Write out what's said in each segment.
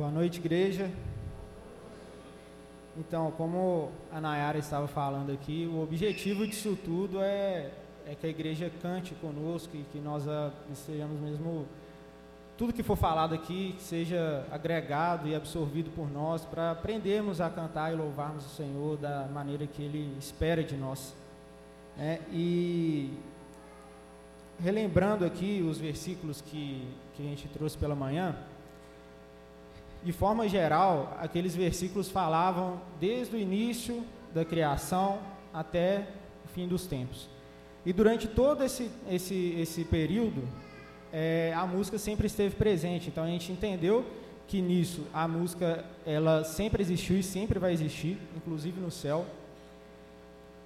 Boa noite, igreja. Então, como a Nayara estava falando aqui, o objetivo disso tudo é, é que a igreja cante conosco e que nós estejamos mesmo. Tudo que for falado aqui seja agregado e absorvido por nós para aprendermos a cantar e louvarmos o Senhor da maneira que Ele espera de nós. É, e relembrando aqui os versículos que, que a gente trouxe pela manhã, de forma geral, aqueles versículos falavam desde o início da criação até o fim dos tempos. E durante todo esse, esse, esse período, é, a música sempre esteve presente. Então a gente entendeu que nisso a música ela sempre existiu e sempre vai existir, inclusive no céu.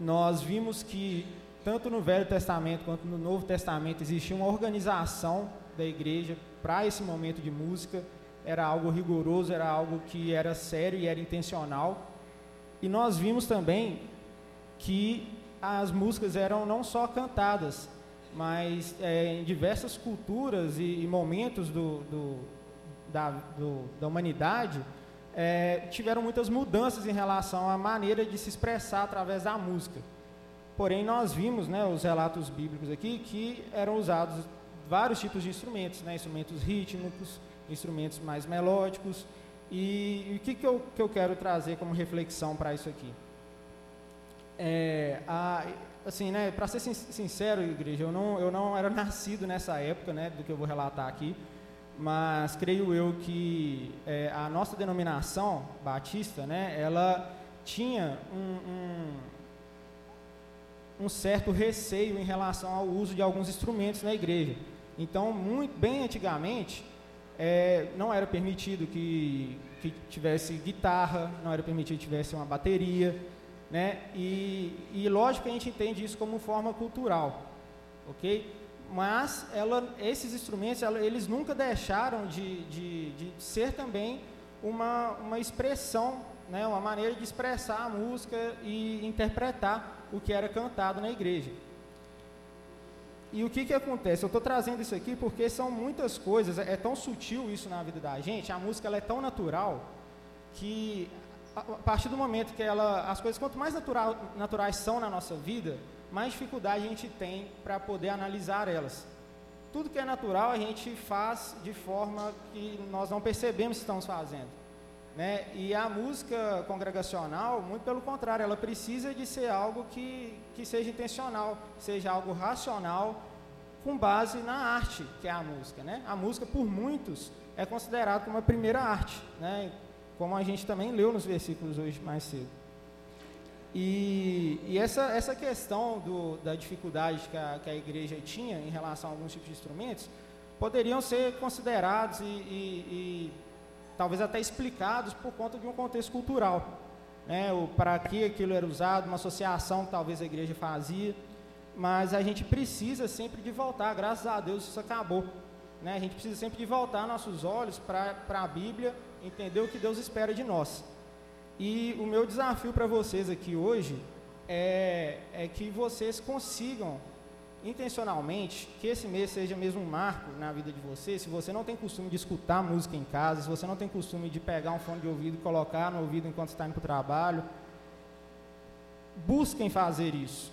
Nós vimos que tanto no Velho Testamento quanto no Novo Testamento existia uma organização da igreja para esse momento de música era algo rigoroso, era algo que era sério e era intencional. E nós vimos também que as músicas eram não só cantadas, mas é, em diversas culturas e, e momentos do, do, da, do, da humanidade é, tiveram muitas mudanças em relação à maneira de se expressar através da música. Porém, nós vimos, né, os relatos bíblicos aqui, que eram usados vários tipos de instrumentos, né, instrumentos rítmicos, instrumentos mais melódicos. E, e o que, que, eu, que eu quero trazer como reflexão para isso aqui? É, a, assim, né, para ser sincero, igreja, eu não, eu não era nascido nessa época, né, do que eu vou relatar aqui, mas creio eu que é, a nossa denominação batista, né, ela tinha um, um, um, certo receio em relação ao uso de alguns instrumentos na igreja. Então, muito bem antigamente, é, não era permitido que, que tivesse guitarra, não era permitido que tivesse uma bateria, né? E, e lógico que a gente entende isso como forma cultural, ok? Mas ela, esses instrumentos, ela, eles nunca deixaram de, de, de ser também uma, uma expressão, né? uma maneira de expressar a música e interpretar o que era cantado na igreja. E o que, que acontece? Eu estou trazendo isso aqui porque são muitas coisas, é, é tão sutil isso na vida da gente, a música ela é tão natural que a, a partir do momento que ela, as coisas quanto mais natural, naturais são na nossa vida, mais dificuldade a gente tem para poder analisar elas. Tudo que é natural a gente faz de forma que nós não percebemos que estamos fazendo. Né? E a música congregacional, muito pelo contrário, ela precisa de ser algo que, que seja intencional, seja algo racional, com base na arte, que é a música. Né? A música, por muitos, é considerada como a primeira arte, né? como a gente também leu nos versículos hoje mais cedo. E, e essa, essa questão do, da dificuldade que a, que a igreja tinha em relação a alguns tipos de instrumentos, poderiam ser considerados e, e, e talvez até explicados por conta de um contexto cultural. Né, para que aquilo era usado, uma associação que talvez a igreja fazia, mas a gente precisa sempre de voltar, graças a Deus isso acabou. Né, a gente precisa sempre de voltar nossos olhos para a Bíblia, entender o que Deus espera de nós. E o meu desafio para vocês aqui hoje é, é que vocês consigam intencionalmente que esse mês seja mesmo um marco na vida de você. Se você não tem costume de escutar música em casa, se você não tem costume de pegar um fone de ouvido e colocar no ouvido enquanto está indo para o trabalho, busquem fazer isso.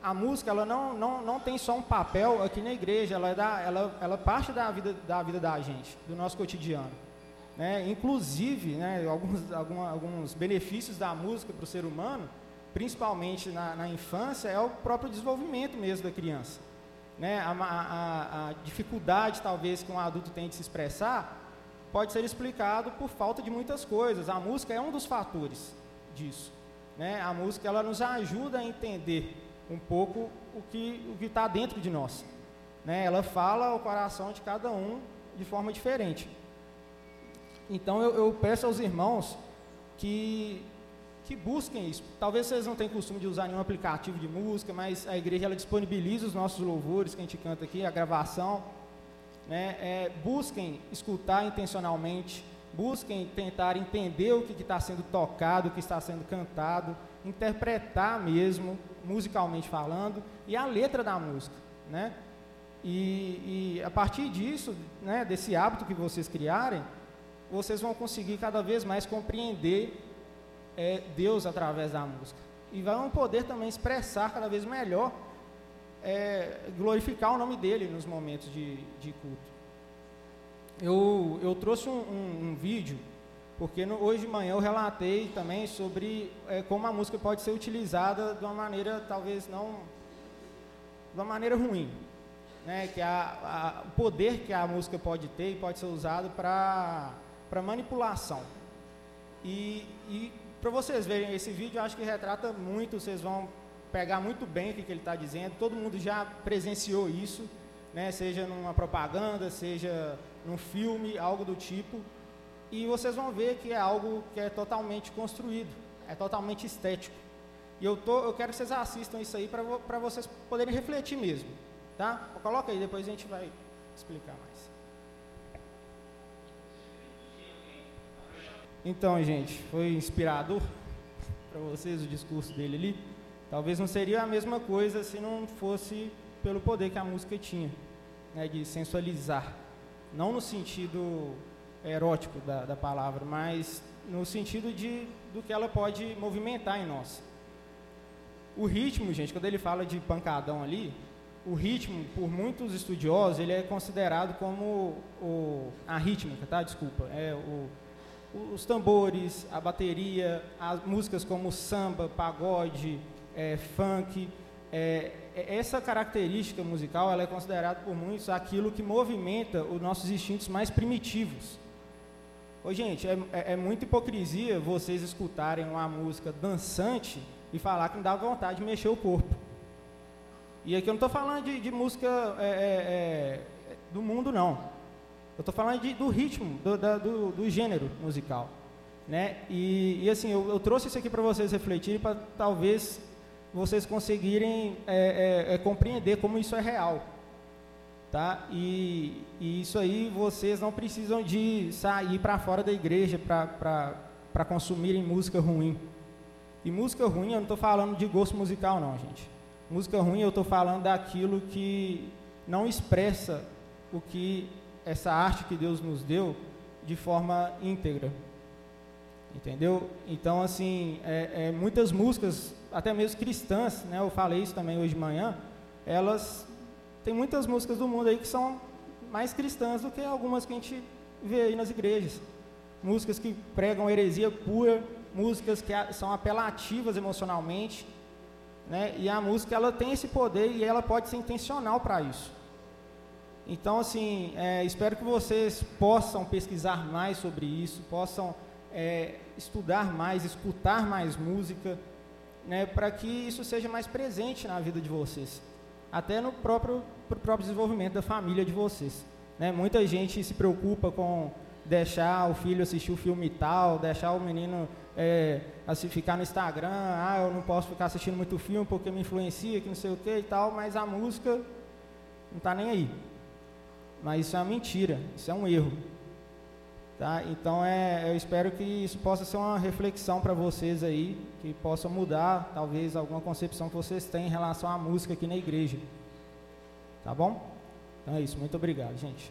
A música ela não, não, não tem só um papel aqui na igreja, ela, é da, ela, ela parte da vida, da vida da gente, do nosso cotidiano. Né? Inclusive, né, alguns, alguns benefícios da música para o ser humano principalmente na, na, infância, é o próprio desenvolvimento mesmo da criança. Né? A, a, a, dificuldade, talvez, que um adulto tem de se expressar, pode ser explicado por falta de muitas coisas. A música é um dos fatores disso. Né? A música ela nos ajuda a entender um pouco o que o está dentro de nós. Né? Ela fala ao coração de cada um de forma diferente. Então eu, eu peço aos irmãos que que busquem isso. Talvez vocês não tenham costume de usar nenhum aplicativo de música, mas a igreja ela disponibiliza os nossos louvores que a gente canta aqui, a gravação. Né? É, busquem escutar intencionalmente, busquem tentar entender o que está sendo tocado, o que está sendo cantado, interpretar mesmo, musicalmente falando, e a letra da música. Né? E, e a partir disso, né, desse hábito que vocês criarem, vocês vão conseguir cada vez mais compreender é, Deus através da música. E vão poder também expressar cada vez melhor, é, glorificar o nome dele nos momentos de, de culto. Eu, eu trouxe um, um, um vídeo, porque no, hoje de manhã eu relatei também sobre é, como a música pode ser utilizada de uma maneira talvez não. de uma maneira ruim. Né, que a, a, o poder que a música pode ter e pode ser usado para manipulação. E, e para vocês verem esse vídeo, eu acho que retrata muito, vocês vão pegar muito bem o que, que ele está dizendo. Todo mundo já presenciou isso, né? seja numa propaganda, seja num filme, algo do tipo. E vocês vão ver que é algo que é totalmente construído, é totalmente estético. E eu, tô, eu quero que vocês assistam isso aí para vocês poderem refletir mesmo. Tá? Coloca aí, depois a gente vai explicar mais. Então, gente, foi inspirador para vocês o discurso dele ali. Talvez não seria a mesma coisa se não fosse pelo poder que a música tinha, né, de sensualizar. Não no sentido erótico da, da palavra, mas no sentido de, do que ela pode movimentar em nós. O ritmo, gente, quando ele fala de pancadão ali, o ritmo, por muitos estudiosos, ele é considerado como o, a rítmica, tá? Desculpa, é o os tambores, a bateria, as músicas como samba, pagode, é, funk. É, é, essa característica musical ela é considerada por muitos aquilo que movimenta os nossos instintos mais primitivos. Ô, gente, é, é, é muita hipocrisia vocês escutarem uma música dançante e falar que não dá vontade de mexer o corpo. E aqui eu não estou falando de, de música é, do mundo, não. Eu estou falando de, do ritmo, do, do, do, gênero musical. Né? E, e assim, eu, eu, trouxe isso aqui para vocês refletirem, para talvez vocês conseguirem é, é, é, compreender como isso é real. Tá? E, e, isso aí vocês não precisam de sair para fora da igreja para consumirem música ruim. E música ruim eu não estou falando de gosto musical não, gente. Música ruim eu estou falando daquilo que não expressa o que essa arte que Deus nos deu de forma íntegra. Entendeu? Então, assim, é, é, muitas músicas, até mesmo cristãs, né, eu falei isso também hoje de manhã, elas tem muitas músicas do mundo aí que são mais cristãs do que algumas que a gente vê aí nas igrejas. Músicas que pregam heresia pura, músicas que são apelativas emocionalmente, né? E a música ela tem esse poder e ela pode ser intencional para isso. Então, assim, é, espero que vocês possam pesquisar mais sobre isso, possam é, estudar mais, escutar mais música, né, para que isso seja mais presente na vida de vocês, até no próprio, próprio desenvolvimento da família de vocês. Né? Muita gente se preocupa com deixar o filho assistir o filme tal, deixar o menino é, assim, ficar no Instagram, ah, eu não posso ficar assistindo muito filme porque me influencia, que não sei o que e tal, mas a música não está nem aí. Mas isso é uma mentira, isso é um erro. Tá? Então é, eu espero que isso possa ser uma reflexão para vocês aí, que possa mudar talvez alguma concepção que vocês têm em relação à música aqui na igreja. Tá bom? Então é isso, muito obrigado, gente.